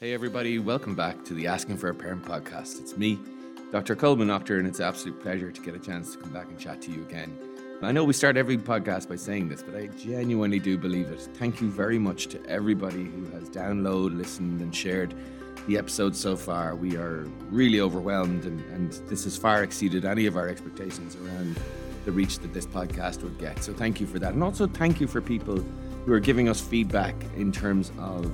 Hey, everybody, welcome back to the Asking for a Parent podcast. It's me, Dr. Colman Noctor, and it's an absolute pleasure to get a chance to come back and chat to you again. I know we start every podcast by saying this, but I genuinely do believe it. Thank you very much to everybody who has downloaded, listened, and shared the episodes so far. We are really overwhelmed, and, and this has far exceeded any of our expectations around the reach that this podcast would get. So, thank you for that. And also, thank you for people who are giving us feedback in terms of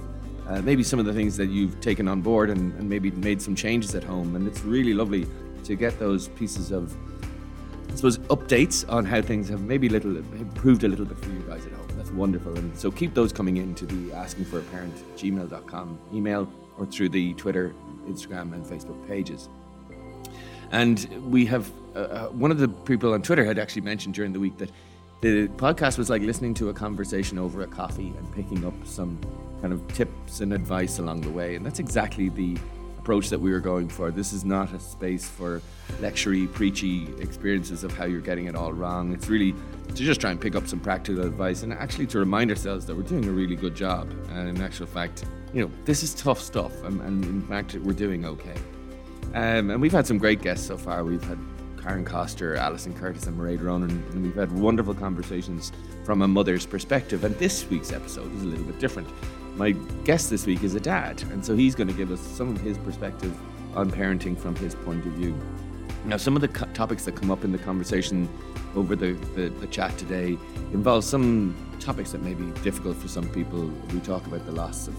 uh, maybe some of the things that you've taken on board and, and, maybe made some changes at home. And it's really lovely to get those pieces of, I suppose, updates on how things have maybe little improved a little bit for you guys at home. That's wonderful. And so keep those coming in to the asking for a parent gmail.com email or through the Twitter, Instagram, and Facebook pages. And we have uh, uh one of the people on Twitter had actually mentioned during the week that the podcast was like listening to a conversation over a coffee and picking up some kind of tips and advice along the way. And that's exactly the approach that we were going for. This is not a space for lectury, preachy experiences of how you're getting it all wrong. It's really to just try and pick up some practical advice and actually to remind ourselves that we're doing a really good job. And in actual fact, you know, this is tough stuff. And, and in fact, we're doing okay. Um, and we've had some great guests so far. We've had Karen Koster, Alison Curtis, and Mairead Ronan, and we've had wonderful conversations from a mother's perspective. And this week's episode is a little bit different my guest this week is a dad, and so he's going to give us some of his perspective on parenting from his point of view. Now, some of the co- topics that come up in the conversation over the, the, the, chat today involve some topics that may be difficult for some people. We talk about the loss of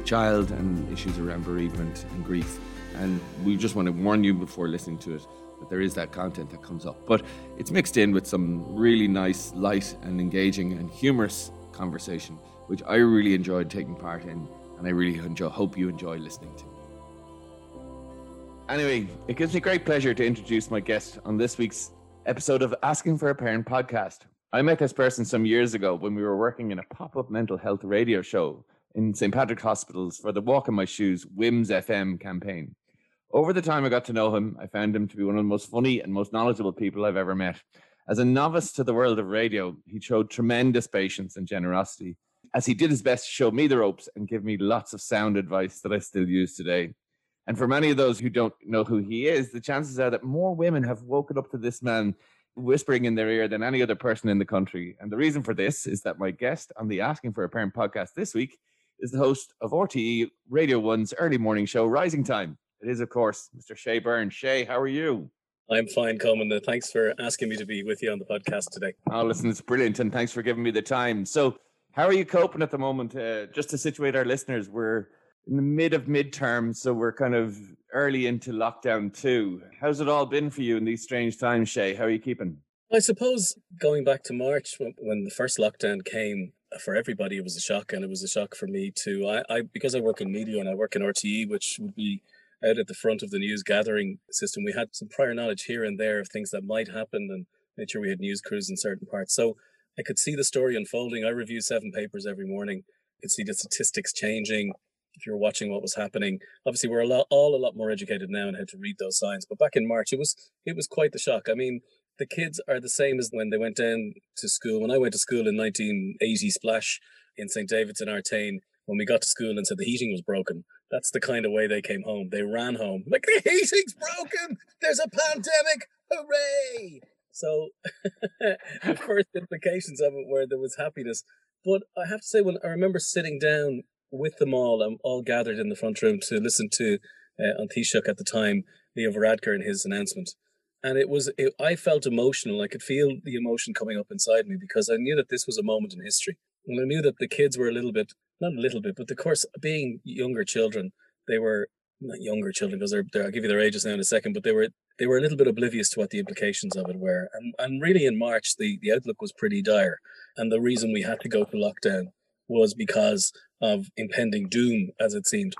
a child and issues around bereavement and grief. And we just want to warn you before listening to it that there is that content that comes up. But it's mixed in with some really nice, light, and engaging and humorous conversation which I really enjoyed taking part in, and I really enjoy, hope you enjoy listening to. Anyway, it gives me great pleasure to introduce my guest on this week's episode of Asking for a Parent podcast. I met this person some years ago when we were working in a pop up mental health radio show in St. Patrick Hospitals for the Walk in My Shoes WIMS FM campaign. Over the time I got to know him, I found him to be one of the most funny and most knowledgeable people I've ever met. As a novice to the world of radio, he showed tremendous patience and generosity as he did his best to show me the ropes and give me lots of sound advice that I still use today. And for many of those who don't know who he is, the chances are that more women have woken up to this man whispering in their ear than any other person in the country. And the reason for this is that my guest on the Asking for a Parent podcast this week is the host of RTE Radio 1's early morning show, Rising Time. It is, of course, Mr. Shay Byrne. Shay, how are you? I'm fine, Colman. Uh, thanks for asking me to be with you on the podcast today. Oh, listen, it's brilliant. And thanks for giving me the time. So, how are you coping at the moment? Uh, just to situate our listeners, we're in the mid of midterm, so we're kind of early into lockdown too. How's it all been for you in these strange times, Shay? How are you keeping? I suppose going back to March when, when the first lockdown came, uh, for everybody it was a shock, and it was a shock for me too. I, I because I work in media and I work in RTE, which would be out at the front of the news gathering system. We had some prior knowledge here and there of things that might happen, and made sure we had news crews in certain parts. So I could see the story unfolding. I review seven papers every morning. I could see the statistics changing. If you were watching what was happening, obviously we're a lot, all a lot more educated now and how to read those signs. But back in March, it was it was quite the shock. I mean, the kids are the same as when they went down to school. When I went to school in 1980 splash in St. David's in Artane, when we got to school and said the heating was broken, that's the kind of way they came home. They ran home like the heating's broken. There's a pandemic. Hooray! So the first implications of it were there was happiness. But I have to say, when I remember sitting down with them all, um, all gathered in the front room to listen to uh, An Taoiseach at the time, Leo Varadkar, and his announcement. And it was, it, I felt emotional. I could feel the emotion coming up inside me because I knew that this was a moment in history. And I knew that the kids were a little bit, not a little bit, but of course, being younger children, they were not younger children because they're, they're, I'll give you their ages now in a second, but they were they were a little bit oblivious to what the implications of it were. And and really in March the, the outlook was pretty dire. And the reason we had to go to lockdown was because of impending doom, as it seemed.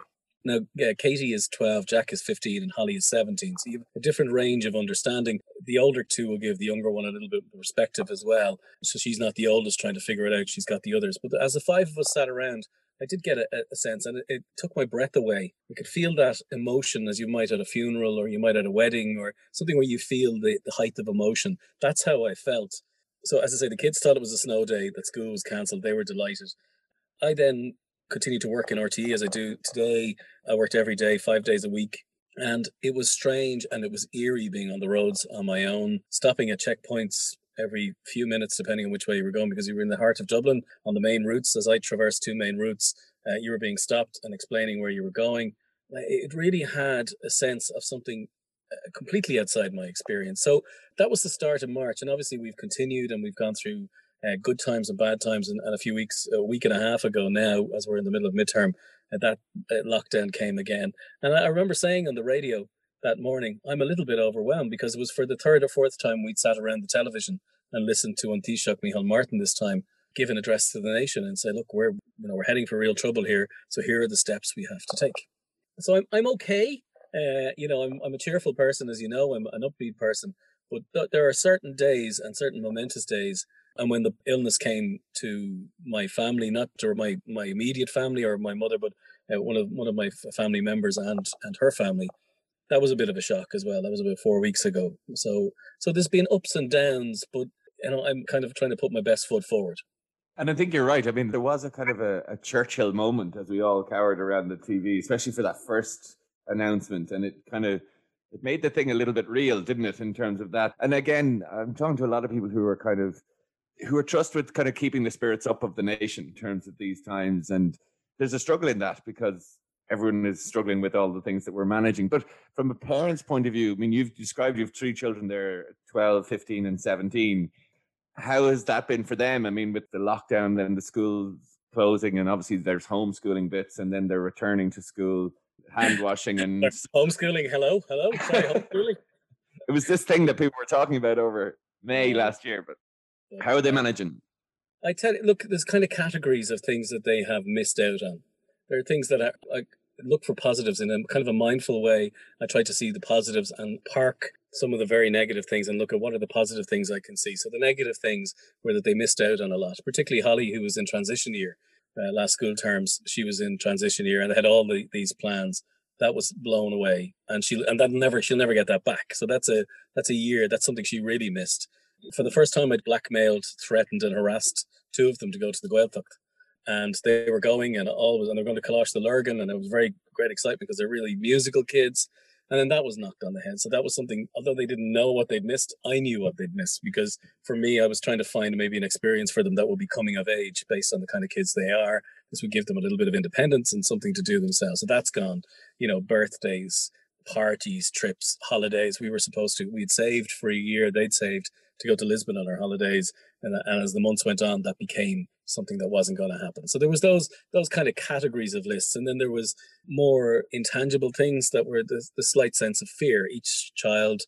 Now, yeah, Katie is 12, Jack is 15, and Holly is 17. So you have a different range of understanding. The older two will give the younger one a little bit of perspective as well. So she's not the oldest trying to figure it out. She's got the others. But as the five of us sat around, I did get a, a sense, and it, it, took my breath away. You could feel that emotion as you might at a funeral, or you might at a wedding, or something where you feel the, the height of emotion. That's how I felt. So, as I say, the kids thought it was a snow day, that school was cancelled. They were delighted. I then continued to work in RTE as I do today. I worked every day, five days a week. And it was strange and it was eerie being on the roads on my own, stopping at checkpoints every few minutes, depending on which way you were going, because you were in the heart of Dublin on the main routes. As I traversed two main routes, uh, you were being stopped and explaining where you were going. It really had a sense of something uh, completely outside my experience. So that was the start of March. And obviously, we've continued and we've gone through uh, good times and bad times. And, and, a few weeks, a week and a half ago now, as we're in the middle of midterm, uh, that uh, lockdown came again. And I remember saying on the radio that morning, I'm a little bit overwhelmed because it was for the third or fourth time we'd sat around the television and listened to An Taoiseach Micheál Martin this time give an address to the nation and say, look, we're you know we're heading for real trouble here. So here are the steps we have to take. So I'm I'm okay. Uh, you know, I'm I'm a cheerful person, as you know. I'm an upbeat person, but th- there are certain days and certain momentous days and when the illness came to my family, not to my my immediate family or my mother, but uh, one of one of my family members and and her family, that was a bit of a shock as well. That was about four weeks ago. So so there's been ups and downs, but you know I'm kind of trying to put my best foot forward. And I think you're right. I mean, there was a kind of a, a Churchill moment as we all cowered around the TV, especially for that first announcement, and it kind of it made the thing a little bit real, didn't it, in terms of that? And again, I'm talking to a lot of people who are kind of who are trust with kind of keeping the spirits up of the nation in terms of these times. And there's a struggle in that because everyone is struggling with all the things that we're managing. But from a parent's point of view, I mean, you've described you have three children there 12, 15, and 17. How has that been for them? I mean, with the lockdown, then the schools closing, and obviously there's homeschooling bits, and then they're returning to school, hand washing, and homeschooling. Hello, hello. Sorry, homeschooling. it was this thing that people were talking about over May last year, but how are they managing? I tell you, look, there's kind of categories of things that they have missed out on. There are things that I, I look for positives in a kind of a mindful way. I try to see the positives and park some of the very negative things and look at what are the positive things I can see. So the negative things were that they missed out on a lot, particularly Holly, who was in transition year uh, last school terms. She was in transition year and had all the, these plans. That was blown away, and she and that never she'll never get that back. So that's a that's a year. That's something she really missed. For the first time, I'd blackmailed, threatened, and harassed two of them to go to the Gaeltacht. And they were going and always, and they're going to Coláiste Lurgan, and it was very great excitement because they're really musical kids. And then that was knocked on the head. So that was something, although they didn't know what they'd missed, I knew what they'd missed because for me, I was trying to find maybe an experience for them that would be coming of age based on the kind of kids they are. This would give them a little bit of independence and something to do themselves. So that's gone. You know, birthdays, parties, trips, holidays. We were supposed to, we'd saved for a year, they'd saved to go to Lisbon on our holidays. And, and as the months went on, that became something that wasn't going to happen. So there was those those kind of categories of lists, and then there was more intangible things that were the, the slight sense of fear. Each child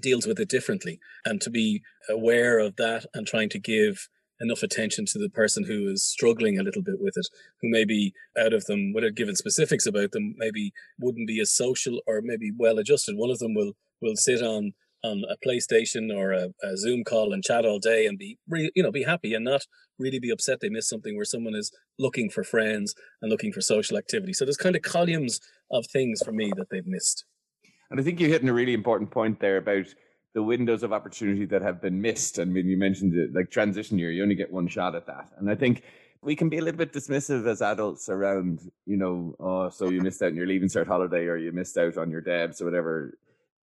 deals with it differently, and to be aware of that and trying to give enough attention to the person who is struggling a little bit with it, who maybe out of them, without giving specifics about them, maybe wouldn't be as social or maybe well adjusted. One of them will will sit on on a PlayStation or a, a, Zoom call and chat all day and be re- you know be happy and not really be upset they missed something where someone is looking for friends and looking for social activity. So there's kind of columns of things for me that they've missed. And I think you're hitting a really important point there about the windows of opportunity that have been missed. I mean, you mentioned it like transition year, you only get one shot at that. And I think we can be a little bit dismissive as adults around, you know, oh, so you missed out on your leaving cert holiday or you missed out on your DEBs or whatever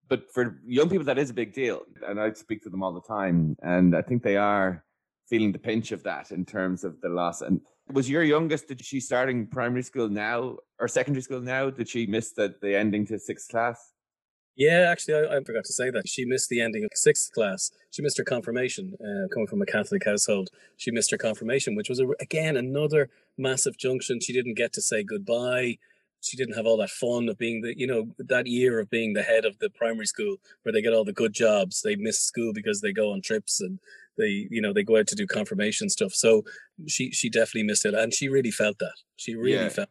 but for young people, that is a big deal. And I speak to them all the time. And I think they are feeling the pinch of that in terms of the loss. And was your youngest, did she starting primary school now or secondary school now? Did she miss the, the ending to sixth class? Yeah, actually, I, I forgot to say that. She missed the ending of sixth class. She missed her confirmation, uh, coming from a Catholic household. She missed her confirmation, which was, a, again, another massive junction. She didn't get to say goodbye she didn't have all that fun of being the you know that year of being the head of the primary school where they get all the good jobs they miss school because they go on trips and they you know they go out to do confirmation stuff so she she definitely missed it and she really felt that she really yeah. felt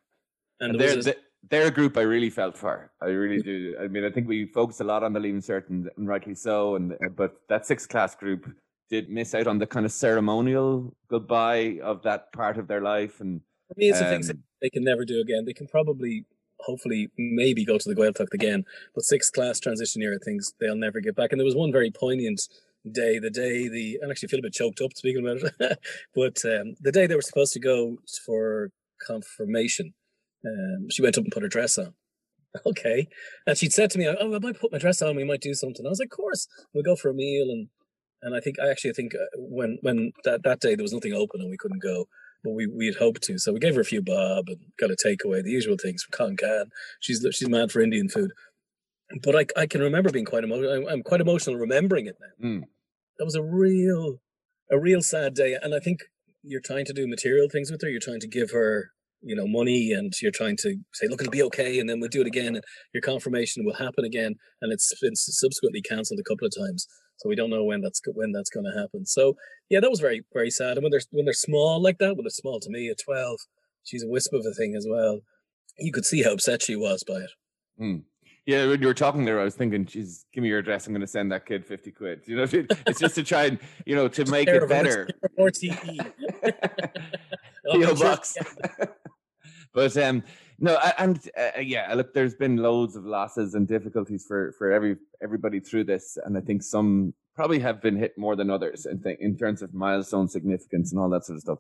and, and a, they're group I really felt for. I really do. I mean, I think we focused a lot on the leaving cert and, and rightly so. And uh, but that sixth class group did miss out on the kind of ceremonial goodbye of that part of their life. And for me, it's um, the things they can never do again. They can probably, hopefully, maybe go to the Gaeltacht again. But sixth class transition year things they'll never get back. And there was one very poignant day, the day the I actually feel a bit choked up speaking about it, but um, the day they were supposed to go for confirmation. Um, she went up and put her dress on. Okay. And she'd said to me, Oh, I might put my dress on, we might do something. I was like, Of course, we'll go for a meal. And and I think, I actually think uh, when when that, that day there was nothing open and we couldn't go, but we, we had hoped to. So we gave her a few bob and got a takeaway, the usual things from Con She's, she's mad for Indian food. But I, I can remember being quite emotional. I'm quite emotional remembering it now. Mm. That was a real, a real sad day. And I think you're trying to do material things with her. You're trying to give her you know money and you're trying to say look it'll be okay and then we'll do it again and your confirmation will happen again and it's been subsequently cancelled a couple of times so we don't know when that's when that's going to happen so yeah that was very very sad and when they're when they're small like that when they're small to me at 12 she's a wisp of a thing as well you could see how upset she was by it mm. Yeah, when you were talking there, I was thinking, "Geez, give me your address. I'm going to send that kid fifty quid." You know, it's just to try and you know to make it better. RTE. PO box. but um, no, and uh, yeah, look, there's been loads of losses and difficulties for for every everybody through this, and I think some probably have been hit more than others, in, th- in terms of milestone significance and all that sort of stuff.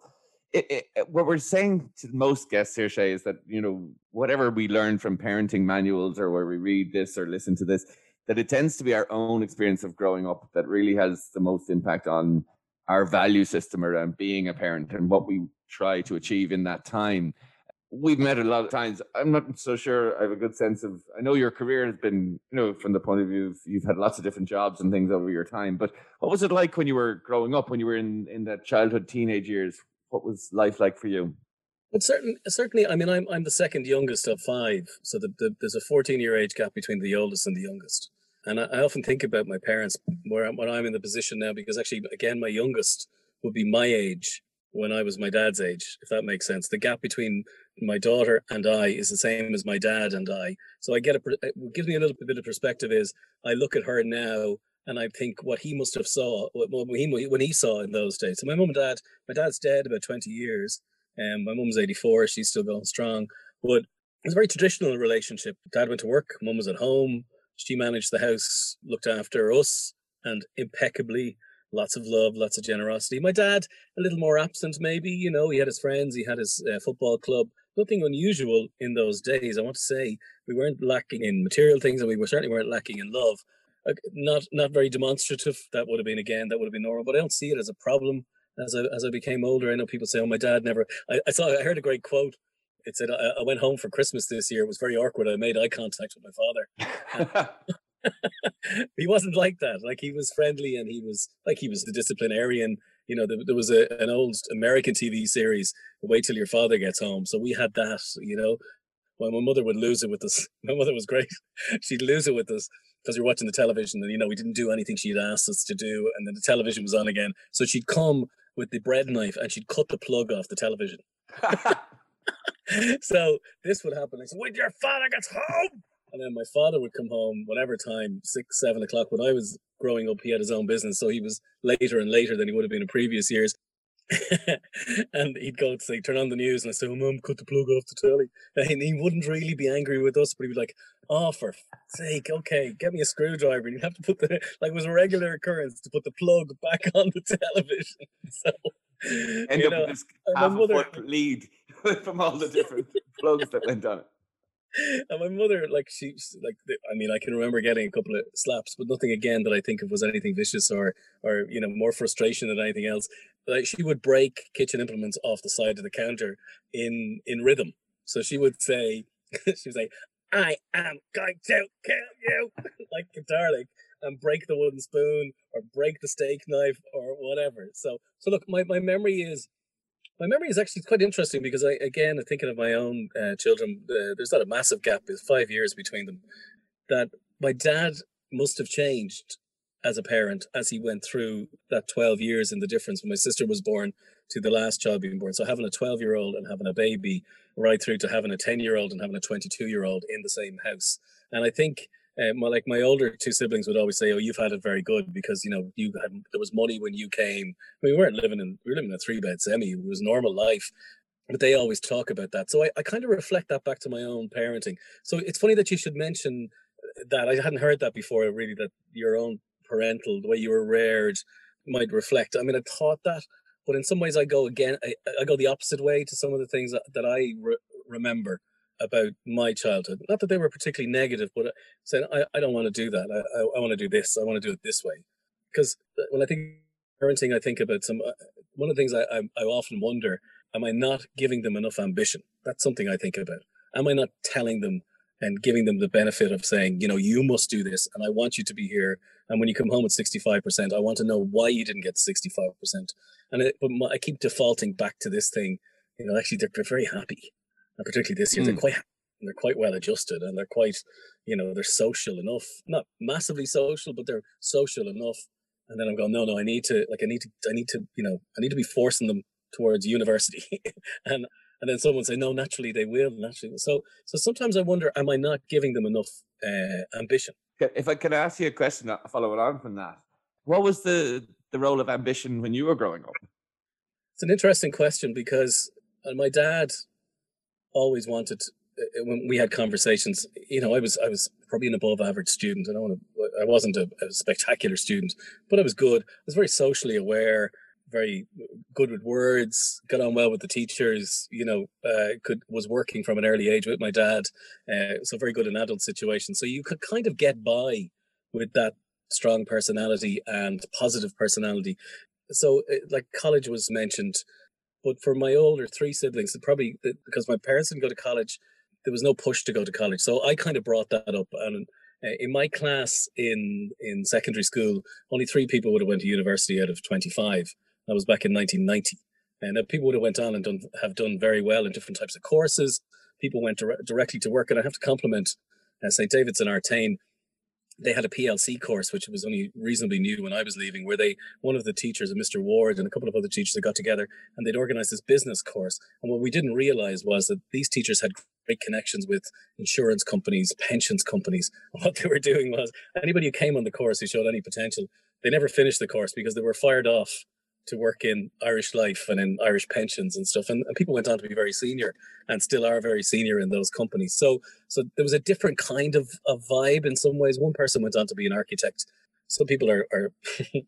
It, it, what we're saying to most guests here, Shay, is that you know whatever we learn from parenting manuals or where we read this or listen to this, that it tends to be our own experience of growing up that really has the most impact on our value system around being a parent and what we try to achieve in that time. We've met a lot of times. I'm not so sure I have a good sense of. I know your career has been, you know, from the point of view of you've had lots of different jobs and things over your time. But what was it like when you were growing up, when you were in in that childhood, teenage years? What was life like for you? But certainly, certainly, I mean, I'm I'm the second youngest of five, so the, the, there's a 14 year age gap between the oldest and the youngest. And I, I often think about my parents where when I'm in the position now, because actually, again, my youngest would be my age when I was my dad's age, if that makes sense. The gap between my daughter and I is the same as my dad and I. So I get a, gives me a little bit of perspective is I look at her now and I think what he must have saw, what he, when he saw in those days. So my mum and dad, my dad's dead about 20 years and um, my mum's 84, she's still going strong. But it was a very traditional relationship. Dad went to work, mum was at home. She managed the house, looked after us and impeccably lots of love, lots of generosity. My dad, a little more absent, maybe. You know, he had his friends, he had his uh, football club. Nothing unusual in those days. I want to say we weren't lacking in material things, and we were certainly weren't lacking in love. Not not very demonstrative. That would have been again. That would have been normal. But I don't see it as a problem as I as I became older. I know people say, "Oh, my dad never." I, I saw. I heard a great quote. It said, I, I went home for Christmas this year. It was very awkward. I made eye contact with my father. he wasn't like that. Like he was friendly and he was like he was the disciplinarian. You know, there, there was a, an old American TV series, Wait Till Your Father Gets Home. So we had that, you know. Well, my mother would lose it with us. My mother was great. She'd lose it with us because we were watching the television and, you know, we didn't do anything she'd asked us to do. And then the television was on again. So she'd come with the bread knife and she'd cut the plug off the television. so this would happen. Like, so when your father gets home, and then my father would come home whatever time, six, seven o'clock. When I was growing up, he had his own business, so he was later and later than he would have been in previous years. and he'd go to say, turn on the news, and I say, oh, Mum, cut the plug off the telly. And he wouldn't really be angry with us, but he'd be like, oh, for sake, okay, get me a screwdriver. And you'd have to put the, like, it was a regular occurrence to put the plug back on the television. So, end up know, with this half mother, a foot lead from all the different plugs that went on it and my mother, like she's like, I mean, I can remember getting a couple of slaps, but nothing again that I think of was anything vicious or, or you know, more frustration than anything else. Like she would break kitchen implements off the side of the counter in in rhythm. So she would say, she was like, "I am going to kill you," like guitar, like, and break the wooden spoon or break the steak knife or whatever. So, so look, my my memory is my memory is actually quite interesting because I, again, thinking of my own uh, children, uh, there's not a massive gap. There's five years between them. That my dad must have changed as a parent as he went through that 12 years in the difference when my sister was born to the last child being born. So having a 12 year old and having a baby, right through to having a 10 year old and having a 22 year old in the same house. And I think uh, my, like my older two siblings would always say, "Oh, you've had it very good because you know you had there was money when you came. I mean, we weren't living in we were living in a three bed semi. It was normal life." But they always talk about that. So I, I kind of reflect that back to my own parenting. So it's funny that you should mention uh, that. I hadn't heard that before, really, that your own parental, the way you were reared, might reflect. I mean, I thought that, but in some ways I go again. I, I go the opposite way to some of the things that, that I re- remember about my childhood. Not that they were particularly negative, but saying I, I don't want to do that. I, I, I want to do this. I want to do it this way. Because when I think parenting, I think about some. Uh, one of the things I, I, I often wonder: Am I not giving them enough ambition? That's something I think about. Am I not telling them and giving them the benefit of saying, you know, you must do this, and I want you to be here. And when you come home at sixty-five percent, I want to know why you didn't get sixty-five percent. And it, but my, I keep defaulting back to this thing. You know, actually, they're, they're very happy and particularly this year, mm. they're quite they're quite well adjusted and they're quite, you know, they're social enough. Not massively social, but they're social enough. And then I'm going, no, no, I need to like I need to I need to, you know, I need to be forcing them towards university. and and then someone say, no, naturally they will, naturally. So so sometimes I wonder, am I not giving them enough uh, ambition? If I can ask you a question following on from that, what was the the role of ambition when you were growing up? It's an interesting question because uh, my dad always wanted uh, uh, when we had conversations you know i was i was probably an above average student. I don't want to i wasn't a, a, spectacular student but i was good. I was very socially aware very good with words got on well with the teachers you know uh, could was working from an early age with my dad uh, so very good in adult situations. So you could kind of get by with that strong personality and positive personality. So uh, like college was mentioned but for my older three siblings, probably because my parents didn't go to college, there was no push to go to college. So I kind of brought that up. And uh, in my class in in secondary school, only three people would have went to university out of 25. That was back in 1990. And uh, people would have went on and done have done very well in different types of courses. People went dire- directly to work. And I have to compliment uh, St. David's and Artane they had a PLC course, which was only reasonably new when I was leaving, where they, one of the teachers, Mr. Ward, and a couple of other teachers, they got together and they'd organized this business course. And what we didn't realize was that these teachers had great connections with insurance companies, pensions companies. What they were doing was anybody who came on the course who showed any potential, they never finished the course because they were fired off to work in Irish life and in Irish pensions and stuff. And, and, people went on to be very senior and still are very senior in those companies. So so there was a different kind of, of vibe in some ways. One person went on to be an architect. Some people are, are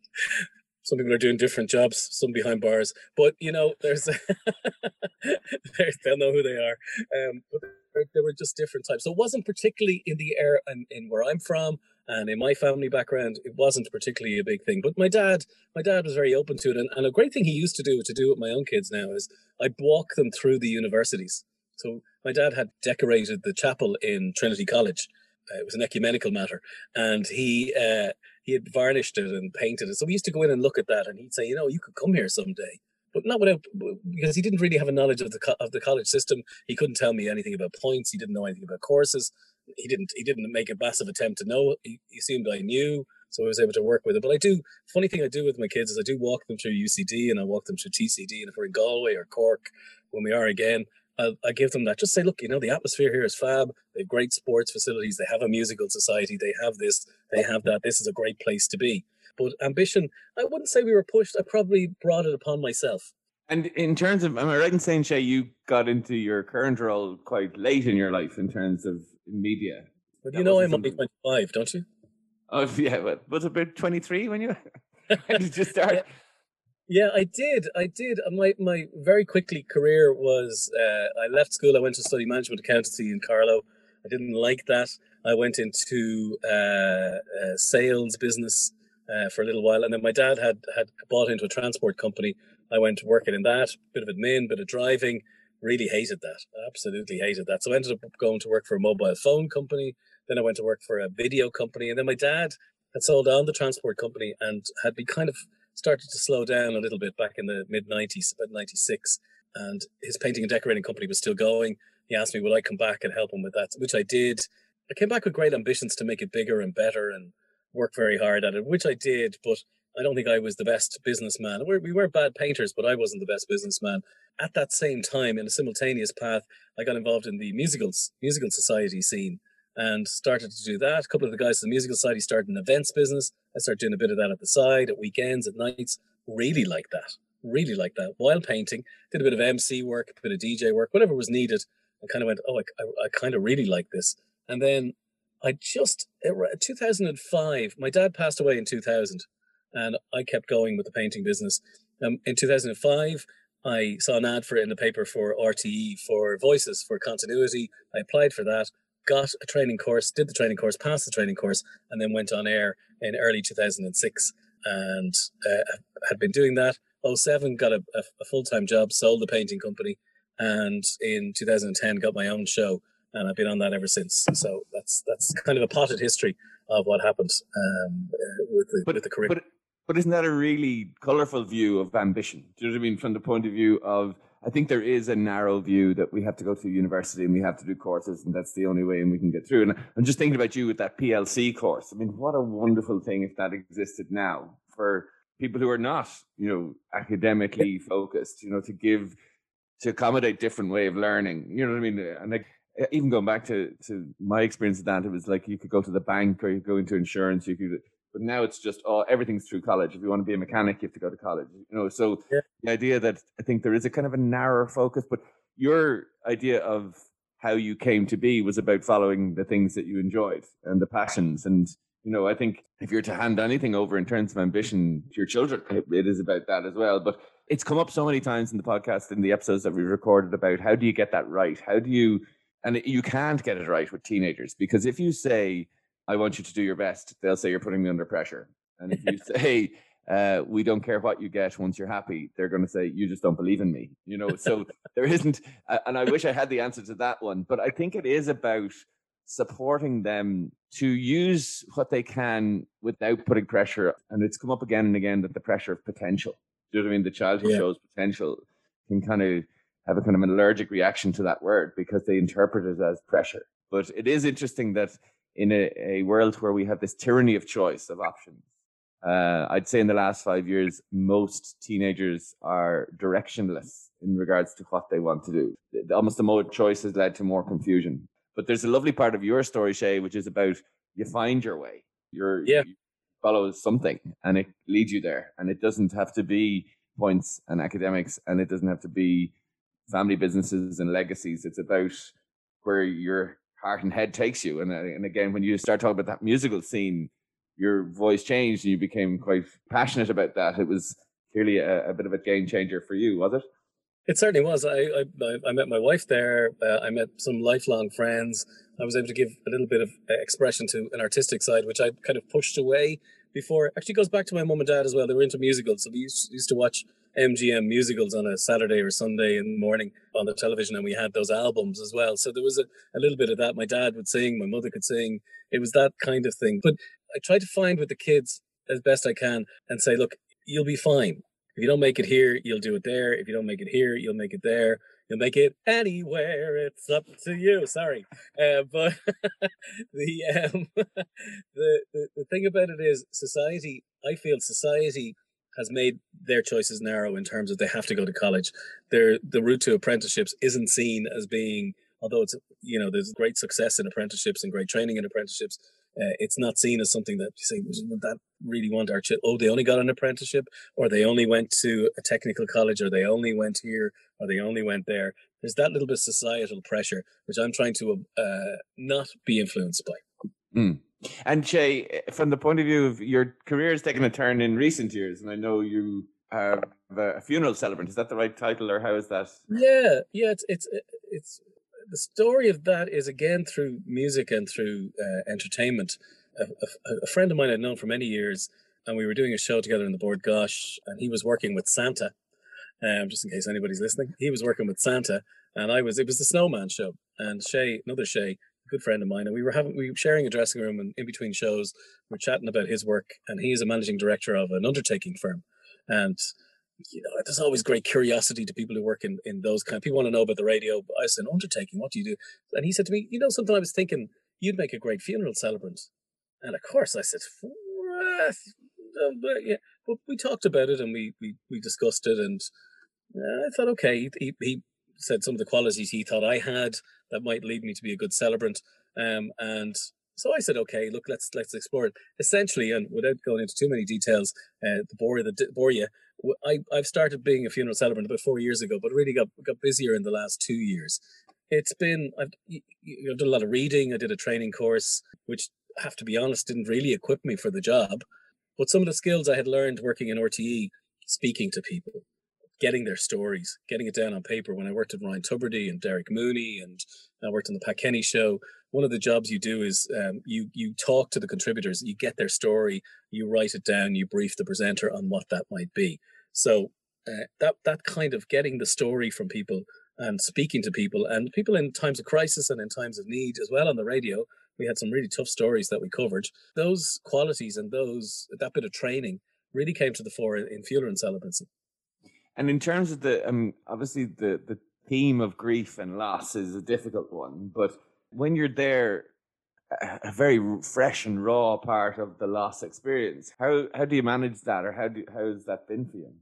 some people are doing different jobs, some behind bars. But you know, there's they'll know who they are. Um, but there, there were just different types. So it wasn't particularly in the air and in where I'm from and in my family background, it wasn't particularly a big thing. But my dad, my dad was very open to it. And, and a great thing he used to do to do with my own kids now is I'd walk them through the universities. So my dad had decorated the chapel in Trinity College. Uh, it was an ecumenical matter, and he uh, he had varnished it and painted it. So we used to go in and look at that, and he'd say, you know, you could come here someday but not without because he didn't really have a knowledge of the of the college system. He couldn't tell me anything about points. He didn't know anything about courses he didn't he didn't make a massive attempt to know. He, he assumed I knew, so I was able to work with it. But I do funny thing I do with my kids is I do walk them through UCD and I walk them through TCD, and if we're in Galway or Cork, when we are again, I, I give them that. Just say, look, you know, the atmosphere here is fab. They have great sports facilities. They have a musical society. They have this. They have that. This is a great place to be. But ambition, I wouldn't say we were pushed. I probably brought it upon myself. And in terms of, am I right in saying, Shay, you got into your current role quite late in your life in terms of media? But you know I'm only 25, don't you? Oh, yeah. But was it about 23 when you, when did you start? yeah. Yeah, I did. I did. Uh, my my very quickly career was uh, I left school. I went to study management accountancy in Carlow. I didn't like that. I went into uh, uh, sales business uh, for a little while, and then my dad had had bought into a transport company. I went working in that, bit of admin, bit of driving. Really hated that. Absolutely hated that. So I ended up going to work for a mobile phone company. Then I went to work for a video company, and then my dad had sold on the transport company and had been kind of started to slow down a little bit back in the mid 90s, about 96. And his painting and decorating company was still going. He asked me, would I come back and help him with that? Which I did. I came back with great ambitions to make it bigger and better and work very hard at it, which I did. But I don't think I was the best businessman. We're, we were bad painters, but I wasn't the best businessman. At that same time, in a simultaneous path, I got involved in the musicals, musical society scene and started to do that. A couple of the guys in the musical society started an events business. I started doing a bit of that at the side, at weekends, at nights. Really like that. Really like that. While painting, did a bit of MC work, a bit of DJ work, whatever was needed. I kind of went, oh, I, I, I kind of really like this. And then I just, 2005, my dad passed away in 2000 and I kept going with the painting business. Um, in 2005, I saw an ad for it in the paper for RTE for voices for continuity. I applied for that, got a training course, did the training course, passed the training course, and then went on air in early 2006 and uh, had been doing that. 07 got a, a, a full time job, sold the painting company, and in 2010 got my own show, and I've been on that ever since. So that's that's kind of a potted history of what happened um, uh, with the but, with the career. But, but isn't that a really colourful view of ambition? Do you know what I mean? From the point of view of, I think there is a narrow view that we have to go to university and we have to do courses, and that's the only way and we can get through. And I'm just thinking about you with that PLC course. I mean, what a wonderful thing if that existed now for people who are not, you know, academically focused, you know, to give to accommodate different way of learning. You know what I mean? And like even going back to to my experience of that, it was like you could go to the bank or you could go into insurance, you could but now it's just oh everything's through college. If you want to be a mechanic, you have to go to college. You know, so yeah. the idea that I think there is a kind of a narrower focus, but your idea of how you came to be was about following the things that you enjoyed and the passions and you know, I think if you're to hand anything over in terms of ambition to your children, it, it is about that as well. But it's come up so many times in the podcast, in the episodes that we recorded about how do you get that right? How do you, and you can't get it right with teenagers because if you say, I want you to do your best, they'll say you're putting me under pressure. And if you say, uh, we don't care what you get once you're happy, they're going to say, you just don't believe in me. You know, so there isn't, and I wish I had the answer to that one, but I think it is about supporting them to use what they can without putting pressure. And it's come up again and again that the pressure of potential, do you know what I mean? The child who yeah. shows potential can kind of have a kind of an allergic reaction to that word because they interpret it as pressure. But it is interesting that in a, a world where we have this tyranny of choice of options, uh, I'd say in the last five years, most teenagers are directionless in regards to what they want to do. Almost the more choice has led to more confusion. But there's a lovely part of your story, Shay, which is about you find your way. You're yeah. You follow something and it leads you there. And it doesn't have to be points and academics and it doesn't have to be family businesses and legacies. It's about where your heart and head takes you. And, uh, and again, when you start talking about that musical scene, your voice changed and you became quite passionate about that. It was clearly a, a bit of a game changer for you, was it? It certainly was. I I, I met my wife there. Uh, I met some lifelong friends. I was able to give a little bit of uh, expression to an artistic side, which I kind of pushed away before. Actually, goes back to my mum and dad as well. They were into musicals, so we used, used to watch MGM musicals on a Saturday or Sunday in the morning on the television, and we had those albums as well. So there was a, a little bit of that. My dad would sing, my mother could sing. It was that kind of thing. But I try to find with the kids as best I can and say, look, you'll be fine. If you don't make it here, you'll do it there. If you don't make it here, you'll make it there. You'll make it anywhere. It's up to you. Sorry, uh, but the, um, the the the thing about it is society. I feel society has made their choices narrow in terms of they have to go to college. Their the route to apprenticeships isn't seen as being, although it's you know there's great success in apprenticeships and great training in apprenticeships uh, it's not seen as something that you say, that really want our child? Oh, they only got an apprenticeship, or they only went to a technical college, or they only went here, or they only went there. There's that little bit of societal pressure, which I'm trying to uh, not be influenced by. Mm. And Shay, from the point of view of your career has taken a turn in recent years, and I know you are a funeral celebrant. Is that the right title, or how is that? Yeah, yeah, it's it's it's the story of that is again through music and through uh, entertainment. A, a, a, friend of mine I'd known for many years, and we were doing a show together in the Bord Gáis, and he was working with Santa. Um, just in case anybody's listening, he was working with Santa, and I was. It was the Snowman show, and Shay, another Shay, good friend of mine, and we were having we were sharing a dressing room, and in between shows, we are chatting about his work, and he's a managing director of an undertaking firm, and you know, there's always great curiosity to people who work in, in those kind. Of, people want to know about the radio. I said, undertaking, what do you do? And he said to me, you know, something I was thinking you'd make a great funeral celebrant. And of course, I said, but, yeah. but we talked about it and we we, we discussed it, and uh, I thought, okay, he, he said some of the qualities he thought I had that might lead me to be a good celebrant. Um, and so I said, okay, look, let's let's explore it. Essentially, and without going into too many details, uh, the bore the you. I I've started being a funeral celebrant about four years ago, but really got got busier in the last two years. It's been I've, I've done a lot of reading. I did a training course, which I have to be honest, didn't really equip me for the job. But some of the skills I had learned working in RTE speaking to people, getting their stories, getting it down on paper. When I worked at Ryan Tubridy and Derek Mooney, and I worked on the Pat Kenny show, one of the jobs you do is um, you you talk to the contributors, you get their story, you write it down, you brief the presenter on what that might be. So uh, that that kind of getting the story from people and speaking to people and people in times of crisis and in times of need as well on the radio. We had some really tough stories that we covered. Those qualities and those that bit of training really came to the fore in funeral and celebrancy. And in terms of the, um, obviously the the theme of grief and loss is a difficult one, but when you're there, a very fresh and raw part of the loss experience. How how do you manage that, or how do how has that been for you?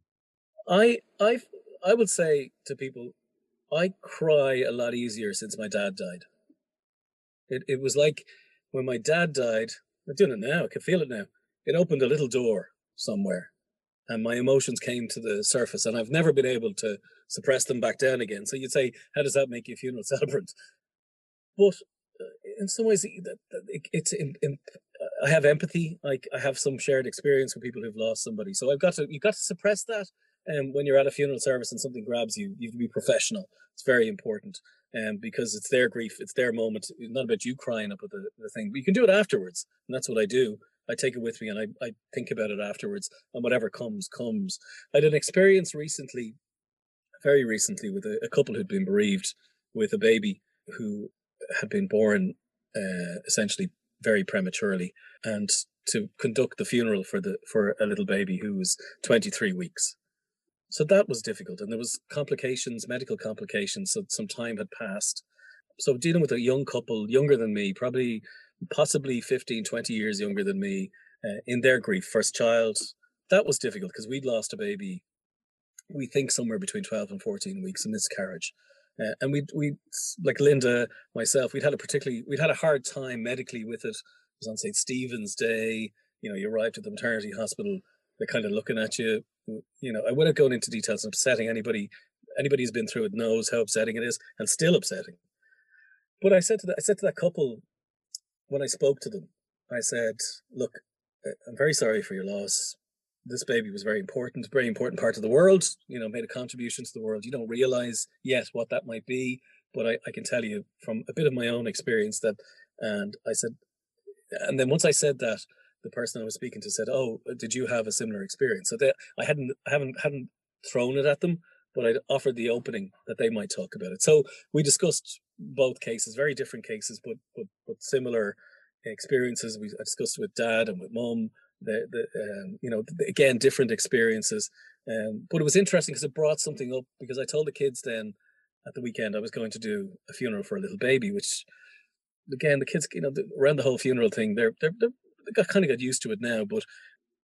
I I I would say to people, I cry a lot easier since my dad died. It it was like when my dad died. I'm doing it now. I can feel it now. It opened a little door somewhere, and my emotions came to the surface, and I've never been able to suppress them back down again. So you'd say, how does that make you a funeral celebrant? But uh, in some ways, it's in, in, I have empathy. Like I have some shared experience with people who've lost somebody, so I've got to you've got to suppress that. And um, when you're at a funeral service and something grabs you, you have to be professional. It's very important, um, because it's their grief, it's their moment. It's not about you crying up at the, the thing, but you can do it afterwards, and that's what I do. I take it with me and I, I think about it afterwards, and whatever comes, comes. I had an experience recently, very recently, with a, a couple who'd been bereaved with a baby who had been born uh, essentially very prematurely, and to conduct the funeral for the for a little baby who was 23 weeks. So that was difficult, and there was complications, medical complications. So some time had passed. So dealing with a young couple, younger than me, probably possibly 15, 20 years younger than me, uh, in their grief, first child, that was difficult because we'd lost a baby. We think somewhere between 12 and 14 weeks a miscarriage. Uh, and we we like Linda, myself, we'd had a particularly we'd had a hard time medically with it. It was on St. Stephen's Day. You know, you arrived at the maternity hospital, they're kind of looking at you. You know, I would have gone into details of upsetting anybody. Anybody who's been through it knows how upsetting it is, and still upsetting. But I said to that, I said to that couple when I spoke to them, I said, "Look, I'm very sorry for your loss this baby was very important, very important part of the world, you know, made a contribution to the world. You don't realize yet what that might be, but I, I can tell you from a bit of my own experience that, and I said, and then once I said that, the person I was speaking to said, "Oh, did you have a similar experience?" So they, I hadn't, I haven't, hadn't thrown it at them, but I'd offered the opening that they might talk about it. So we discussed both cases, very different cases, but but but similar experiences. We I discussed with dad and with mom, the, the um, you know the, again different experiences um, but it was interesting because it brought something up because I told the kids then at the weekend I was going to do a funeral for a little baby which again the kids you know the, around the whole funeral thing they're, they're, they're they got kind of got used to it now but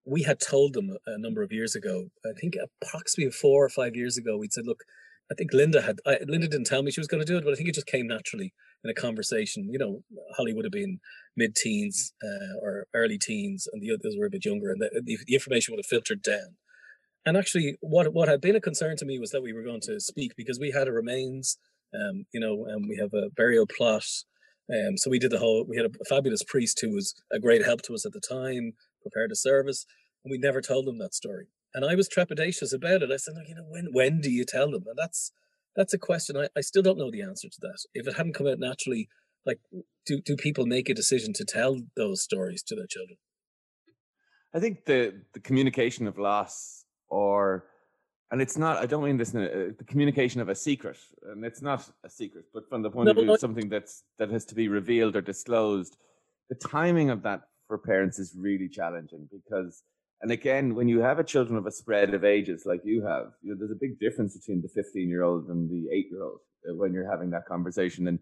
we had told them a, a number of years ago I think approximately four or five years ago we'd said look I think Linda had I, Linda didn't tell me she was going to do it but I think it just came naturally in a conversation. You know, Holly would have been mid-teens uh, or early teens, and the others were a bit younger, and the, the, information would have filtered down. And actually, what what had been a concern to me was that we were going to speak because we had a remains, um, you know, and we have a burial plot. Um, so we did the whole. We had a fabulous priest who was a great help to us at the time, prepared a service, and we never told them that story. And I was trepidatious about it. I said, you know, when when do you tell them? And that's that's a question I, I still don't know the answer to that. If it hadn't come out naturally, like do do people make a decision to tell those stories to their children? I think the the communication of loss or and it's not i don't mean this in a, uh, the communication of a secret and it's not a secret but from the point no, of view of something that's that has to be revealed or disclosed the timing of that for parents is really challenging because and again, when you have a children of a spread of ages like you have, you know, there's a big difference between the 15 year old and the eight year old uh, when you're having that conversation. And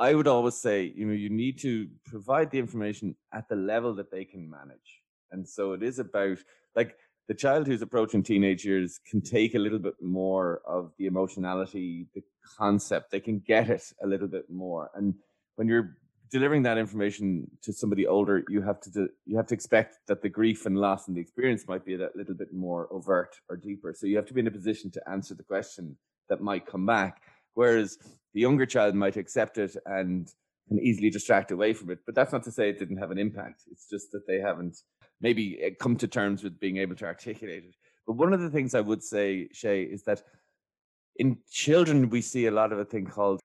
I would always say, you know, you need to provide the information at the level that they can manage. And so it is about like the child who's approaching teenage years can take a little bit more of the emotionality, the concept, they can get it a little bit more. And when you're delivering that information to somebody older, you have to you have to expect that the grief and loss and the experience might be a little bit more overt or deeper. So you have to be in a position to answer the question that might come back. Whereas the younger child might accept it and can easily distract away from it. But that's not to say it didn't have an impact. It's just that they haven't maybe eh, come to terms with being able to articulate it. But one of the things I would say, Shay, is that in children, we see a lot of a thing called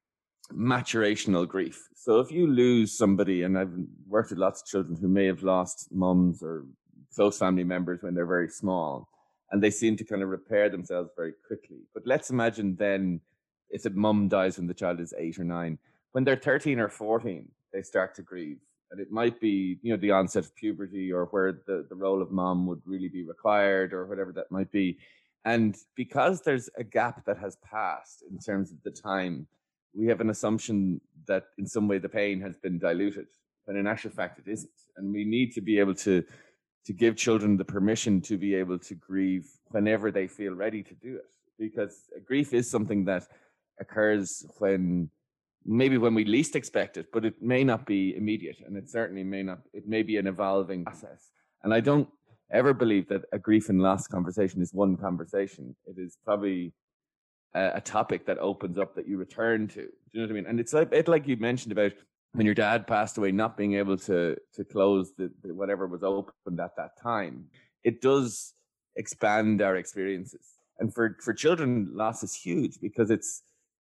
maturational grief. So if you lose somebody, and I've worked with lots of children who may have lost mums or close family members when they're very small, and they seem to kind of repair themselves very quickly. But let's imagine then if a mum dies when the child is eight or nine, when they're 13 or 14, they start to grieve. And it might be, you know, the onset of puberty or where the, the role of mom would really be required or whatever that might be. And because there's a gap that has passed in terms of the time, we have an assumption that in some way the pain has been diluted, but in actual fact it isn't. And we need to be able to to give children the permission to be able to grieve whenever they feel ready to do it. Because grief is something that occurs when maybe when we least expect it, but it may not be immediate, and it certainly may not. It may be an evolving process. And I don't ever believe that a grief and loss conversation is one conversation. It is probably a, a topic that opens up that you return to. Do you know what I mean? And it's like it, like you mentioned about when your dad passed away, not being able to to close the, the whatever was opened at that time. It does expand our experiences. And for for children, loss is huge because it's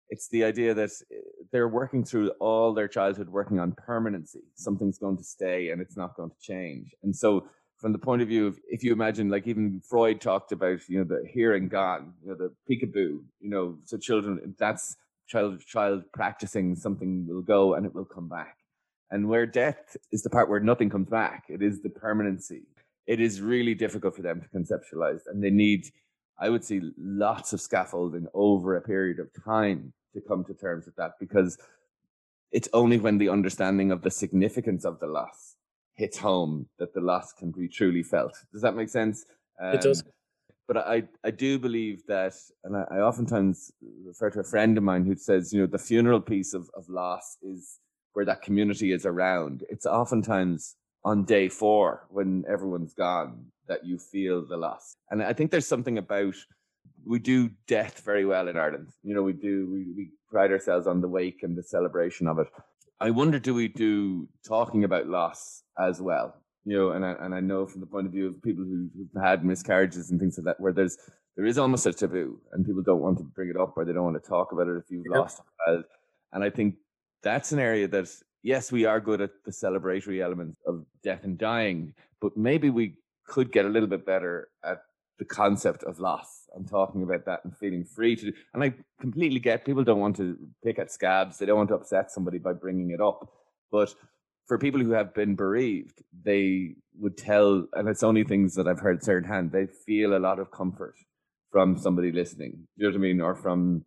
it's the idea that eh, they're working through all their childhood working on permanency something's going to stay and it's not going to change and so from the point of view of if you imagine like even freud talked about you know the here and gone you know the peekaboo you know so children that's child child practicing something will go and it will come back. And where death is the part where nothing comes back it is the permanency. It is really difficult for them to conceptualize and they need I would see lots of scaffolding over a period of time to come to terms with that because it's only when the understanding of the significance of the loss hits home that the loss can be truly felt. Does that make sense? Um, it does. Um, but I, I do believe that, and I, I, oftentimes refer to a friend of mine who says, you know, the funeral piece of, of loss is where that community is around. It's oftentimes on day four when everyone's gone that you feel the loss. And I think there's something about we do death very well in Ireland. You know, we do we, we pride ourselves on the wake and the celebration of it. I wonder, do we do talking about loss as well? You know, and I, and I know from the point of view of people who, who've had miscarriages and things like that, where there's there is almost a taboo, and people don't want to bring it up or they don't want to talk about it if you've yep. lost a child. And I think that's an area that yes, we are good at the celebratory elements of death and dying, but maybe we could get a little bit better at the concept of loss and talking about that and feeling free to do. and I completely get people don't want to pick at scabs, they don't want to upset somebody by bringing it up. But for people who have been bereaved, they would tell and it's only things that I've heard third hand, they feel a lot of comfort from somebody listening. you know what I mean? Or from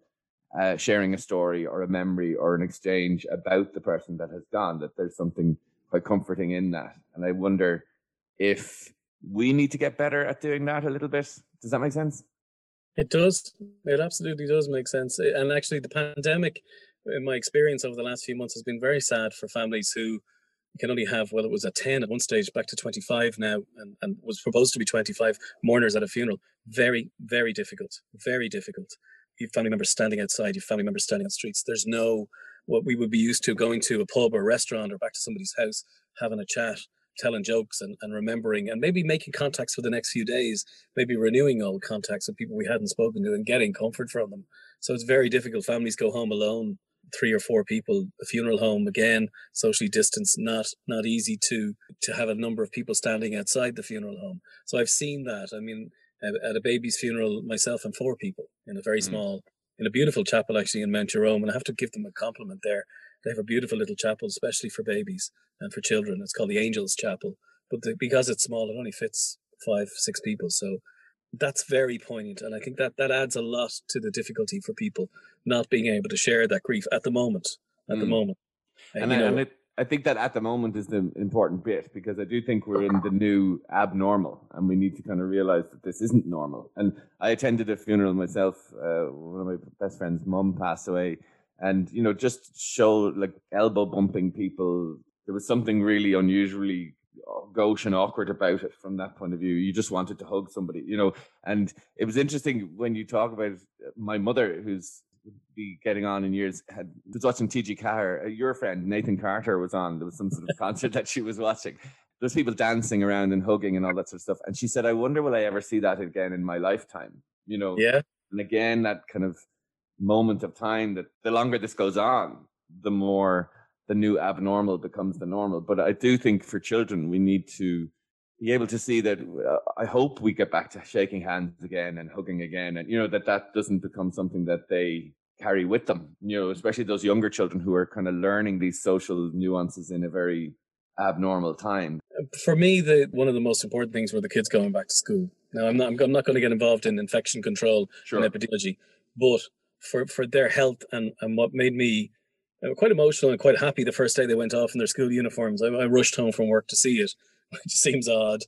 uh, sharing a story or a memory or an exchange about the person that has gone, that there's something quite comforting in that. And I wonder if we need to get better at doing that a little bit. Does that make sense? It does. It absolutely does make sense. And actually, the pandemic, in my experience over the last few months, has been very sad for families who can only have, well, it was a 10 at one stage, back to 25 now, and, and was proposed to be 25 mourners at a funeral. Very, very difficult. Very difficult. You have family members standing outside, you have family members standing on the streets. There's no, what we would be used to going to a pub or restaurant or back to somebody's house, having a chat telling jokes and, and remembering and maybe making contacts for the next few days, maybe renewing old contacts with people we hadn't spoken to and getting comfort from them. So it's very difficult. Families go home alone, three or four people, a funeral home again, socially distanced, not not easy to to have a number of people standing outside the funeral home. So I've seen that. I mean, at a baby's funeral, myself and four people in a very mm. small, in a beautiful chapel actually in Mount Jerome, and I have to give them a compliment there. They have a beautiful little chapel, especially for babies and for children. It's called the Angels Chapel, but the, because it's small, it only fits five, six people. So that's very poignant, and I think that that adds a lot to the difficulty for people not being able to share that grief at the moment. At mm. the moment, and, and, I, know, and it, I think that at the moment is the important bit because I do think we're in the new abnormal, and we need to kind of realize that this isn't normal. And I attended a funeral myself. Uh, one of my best friend's mum passed away and you know just show like elbow bumping people there was something really unusually uh, gauche and awkward about it from that point of view you just wanted to hug somebody you know and it was interesting when you talk about uh, my mother who's be getting on in years had was watching TG Carr uh, your friend Nathan Carter was on there was some sort of concert that she was watching there's people dancing around and hugging and all that sort of stuff. And she said, I wonder will I ever see that again in my lifetime? You know, yeah. And again, that kind of moment of time that the longer this goes on, the more the new abnormal becomes the normal. But I do think for children, we need to be able to see that uh, I hope we get back to shaking hands again and hugging again. And, you know, that that doesn't become something that they carry with them, you know, especially those younger children who are kind of learning these social nuances in a very abnormal time. For me, the one of the most important things were the kids going back to school. Now, I'm not, I'm not going to get involved in infection control sure. and epidemiology, but for, for their health and, and what made me uh, quite emotional and quite happy the first day they went off in their school uniforms. I, I rushed home from work to see it, which seems odd,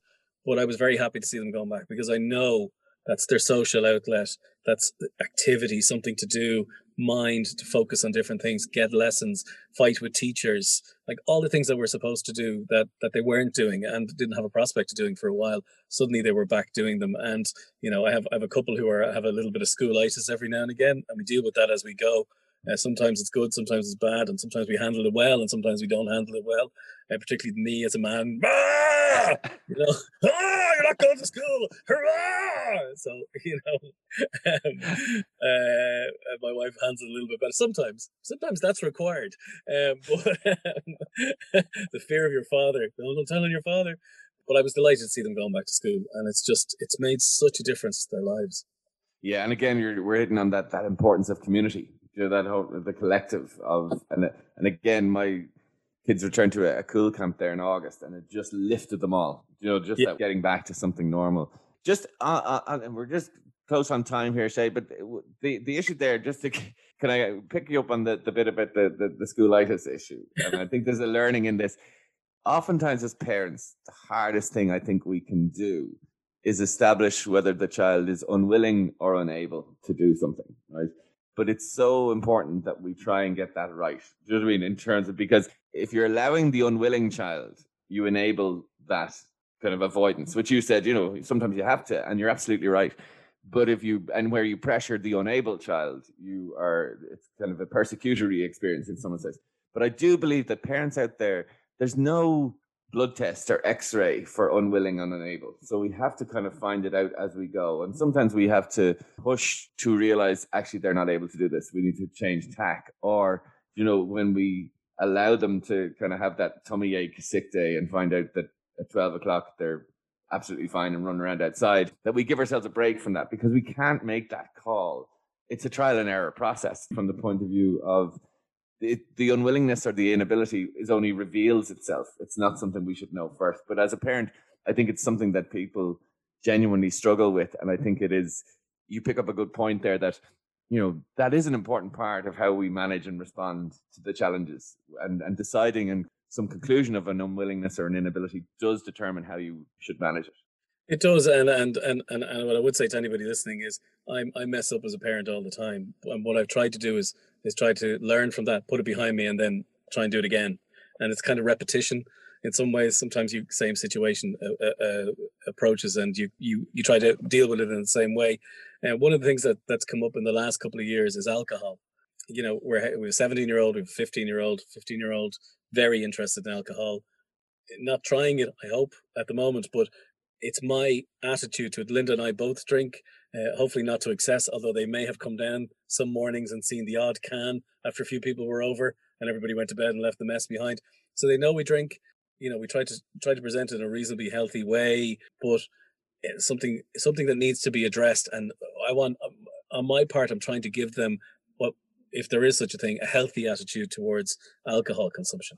but I was very happy to see them going back because I know that's their social outlet. That's activity, something to do, mind to focus on different things, get lessons, fight with teachers, like all the things that we're supposed to do that that they weren't doing and didn't have a prospect of doing for a while. Suddenly they were back doing them. And you know, I have I have a couple who are have a little bit of schoolitis every now and again, and we deal with that as we go. Uh, sometimes it's good, sometimes it's bad, and sometimes we handle it well, and sometimes we don't handle it well. Uh, particularly me as a man, ah! you know, ah, you're not going to school, hurrah! So you know, um, uh, my wife handles it a little bit better. Sometimes, sometimes that's required. Um, but um, the fear of your father, don't tell on your father. But I was delighted to see them going back to school, and it's just it's made such a difference to their lives. Yeah, and again, you're we're hitting on that that importance of community you know, that whole the collective of and and again my kids returned to a, a, Cúl Camp there in August and it just lifted them all. You know, just yeah. getting back to something normal. Just uh, uh, and we're just close on time here, Shay. But the the issue there, just to can I pick you up on the, the bit about the, the the schoolitis issue? And I think there's a learning in this. Oftentimes, as parents, the hardest thing I think we can do is establish whether the child is unwilling or unable to do something. Right but it's so important that we try and get that right. Do you know what I mean? In terms of because if you're allowing the unwilling child, you enable that kind of avoidance, which you said, you know, sometimes you have to, and you're absolutely right. But if you and where you pressure the unable child, you are it's kind of a persecutory experience in some sense. But I do believe that parents out there, there's no blood test or x-ray for unwilling and unable. So we have to kind of find it out as we go. And sometimes we have to push to realize actually they're not able to do this. We need to change tack. Or you know when we allow them to kind of have that tummy ache sick day and find out that at 12 o'clock they're absolutely fine and run around outside that we give ourselves a break from that. Because we can't make that call. It's a trial and error process from the point of view of the, the unwillingness or the inability is only reveals itself. It's not something we should know first. But as a parent, I think it's something that people genuinely struggle with. And I think it is, you pick up a good point there that, you know, that is an important part of how we manage and respond to the challenges and, and deciding and some conclusion of an unwillingness or an inability does determine how you should manage it. It does, and and and and, and what I would say to anybody listening is, I I mess up as a parent all the time, and what I've tried to do is is try to learn from that, put it behind me, and then try and do it again. And it's kind of repetition in some ways. Sometimes you same situation uh, uh, uh, approaches, and you you you try to deal with it in the same way. And one of the things that that's come up in the last couple of years is alcohol. You know, we're we're 17 year old, we're 15 year old, 15 year old, very interested in alcohol. Not trying it, I hope, at the moment, but it's my attitude to it. Linda and I both drink, uh, hopefully not to excess, although they may have come down some mornings and seen the odd can after a few people were over and everybody went to bed and left the mess behind. So they know we drink. You know, we try to try to present it in a reasonably healthy way, but eh, something something that needs to be addressed. And I want, um, on my part, I'm trying to give them what, if there is such a thing, a healthy attitude towards alcohol consumption.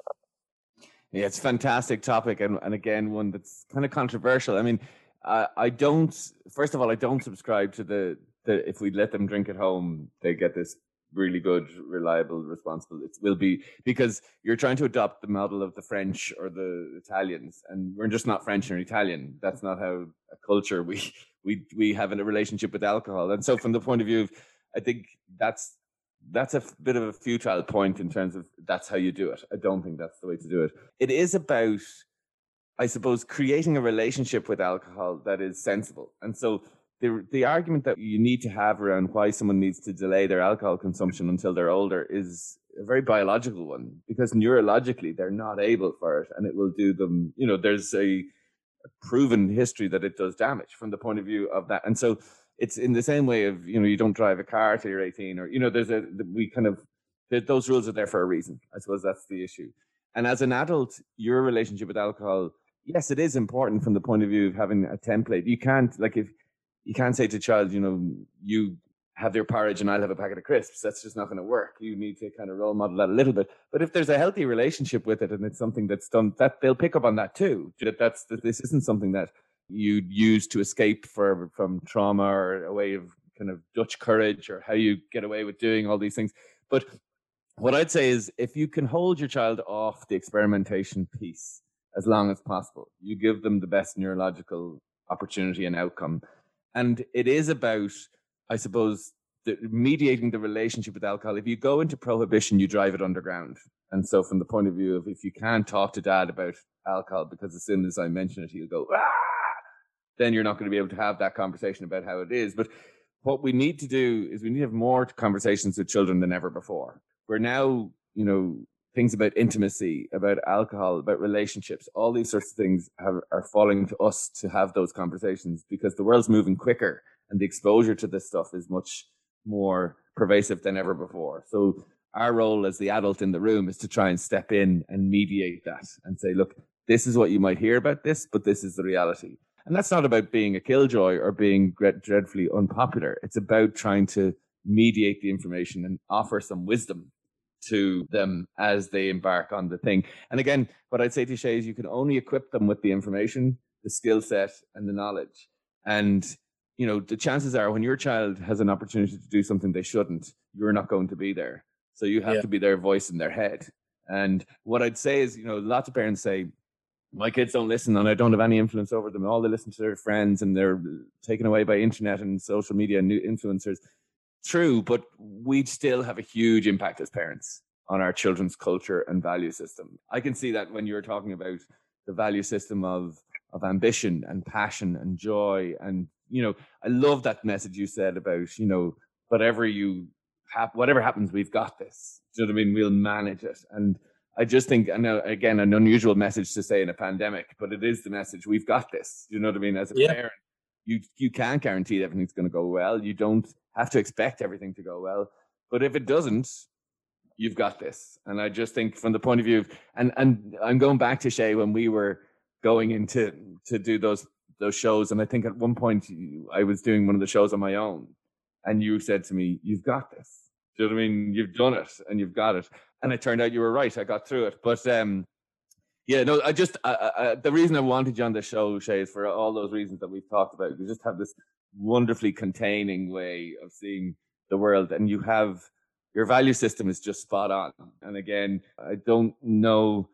Yeah, it's a fantastic topic, and, and again, one that's kind of controversial. I mean, uh, I don't. First of all, I don't subscribe to the the if we let them drink at home, they get this really good, reliable, responsible. It will be because you're trying to adopt the model of the French or the Italians, and we're just not French or Italian. That's not how a culture we we we have in a relationship with alcohol. And so, from the point of view of, I think that's that's a bit of a futile point in terms of that's how you do it. I don't think that's the way to do it. It is about, I suppose, creating a relationship with alcohol that is sensible. And so the the argument that you need to have around why someone needs to delay their alcohol consumption until they're older is a very biological one because neurologically they're not able for it and it will do them you know there's a, a proven history that it does damage from the point of view of that. And so it's in the same way of you know you don't drive a car till you're 18 or you know there's a we kind of those rules are there for a reason. I suppose that's the issue. And as an adult your relationship with alcohol yes it is important from the point of view of having a template you can't like if you can't say to a child you know you have your porridge and I'll have a packet of crisps. That's just not going to work. You need to kind of role model that a little bit. But if there's a healthy relationship with it and it's something that's done, that they'll pick up on that too. That that's that this isn't something that you use to escape for, from trauma or a way of kind of Dutch courage or how you get away with doing all these things. But what I'd say is if you can hold your child off the experimentation piece as long as possible, you give them the best neurological opportunity and outcome. And it is about, I suppose, the, mediating the relationship with alcohol. If you go into prohibition, you drive it underground. And so, from the point of view of if you can't talk to dad about alcohol, because as soon as I mention it, he'll go, ah! then you're not going to be able to have that conversation about how it is. But what we need to do is we need to have more conversations with children than ever before. We're now, you know, things about intimacy, about alcohol, about relationships, all these sorts of things have, are falling to us to have those conversations because the world's moving quicker and the exposure to this stuff is much more pervasive than ever before. So our role as the adult in the room is to try and step in and mediate that and say, look, this is what you might hear about this, but this is the reality. And that's not about being a killjoy or being dreadfully unpopular. It's about trying to mediate the information and offer some wisdom to them as they embark on the thing. And again, what I'd say to Shay is you can only equip them with the information, the skill set, and the knowledge. And you know, the chances are when your child has an opportunity to do something they shouldn't, you're not going to be there. So you have yeah. to be their voice in their head. And what I'd say is, you know, lots of parents say, my kids don't listen and I don't have any influence over them. All they listen to their friends and they're taken away by internet and social media and new influencers. True, but we'd still have a huge impact as parents on our children's culture and value system. I can see that when you're talking about the value system of of ambition and passion and joy and you know I love that message you said about you know whatever you have whatever happens we've got this. Do you know what I mean? We'll manage it and I just think, I know, again, an unusual message to say in a pandemic, but it is the message. We've got this. You know what I mean? As a yeah. parent, you you can't guarantee that everything's going to go well. You don't have to expect everything to go well. But if it doesn't, you've got this. And I just think, from the point of view of, and and I'm going back to Shay when we were going into to do those those shows, and I think at one point I was doing one of the shows on my own, and you said to me, "You've got this." Do you know what I mean? You've done it, and you've got it and it turned out you were right. I got through it, but um, yeah, no, I just I, I, the reason I wanted you on the show, Shay, is for all those reasons that we've talked about. You just have this wonderfully containing way of seeing the world, and you have your value system is just spot on. And again, I don't know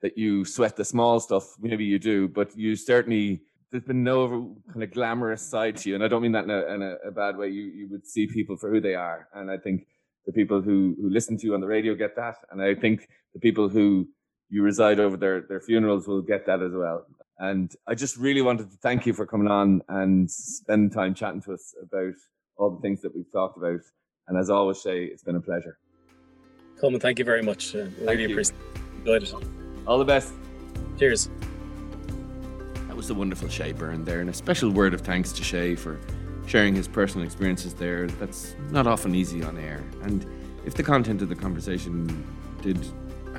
that you sweat the small stuff. Maybe you do, but you certainly there's been no kind of glamorous side to you, and I don't mean that in a, in a, a bad way. You you would see people for who they are, and I think the people who, who listen to you on the radio get that. And I think the people who you reside over their, their funerals will get that as well. And I just really wanted to thank you for coming on and spending time chatting to us about all the things that we've talked about. And as always, Shay, it's been a pleasure. Colman, thank you very much. Uh, really appreciate it. All the best. Cheers. That was the wonderful Shay Byrne there, and a special word of thanks to Shay for sharing his personal experiences there. That's not often easy on air. And if the content of the conversation did,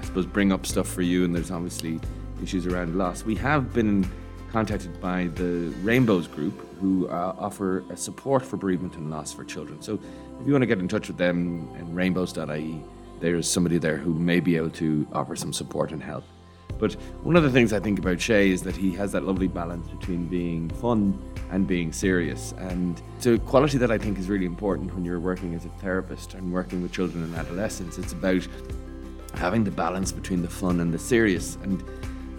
I suppose, bring up stuff for you, and there's obviously issues around loss, we have been contacted by the Rainbows Group, who uh, offer a support for bereavement and loss for children. So if you want to get in touch with them and rainbows.ie, there's somebody there who may be able to offer some support and help. But one of the things I think about Shay is that he has that lovely balance between being fun and being serious. And it's a quality that I think is really important when you're working as a therapist and working with children and adolescents. It's about having the balance between the fun and the serious. And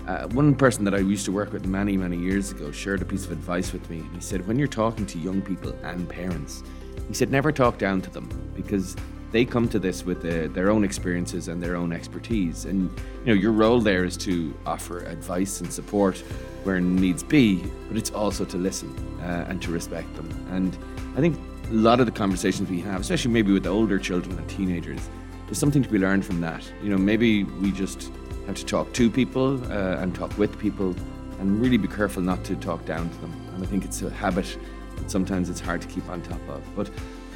uh, one person that I used to work with many, many years ago shared a piece of advice with me. And he said, When you're talking to young people and parents, he said, never talk down to them because they come to this with uh, their own experiences and their own expertise. And you know, your role there is to offer advice and support where needs be, but it's also to listen uh, and to respect them. And I think a lot of the conversations we have, especially maybe with the older children and teenagers, there's something to be learned from that. You know, maybe we just have to talk to people uh, and talk with people and really be careful not to talk down to them. And I think it's a habit that sometimes it's hard to keep on top of. But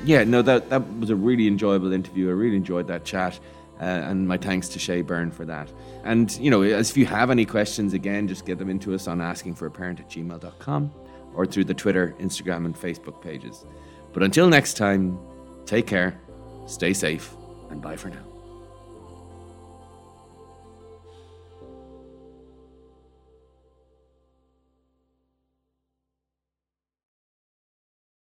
yeah, no, that, that was a really enjoyable interview. I really enjoyed that chat. Uh, and my thanks to Shay Byrne for that. And, you know, if you have any questions, again, just get them into us on askingforaparent at gmail.com or through the Twitter, Instagram, and Facebook pages. But until next time, take care, stay safe, and bye for now.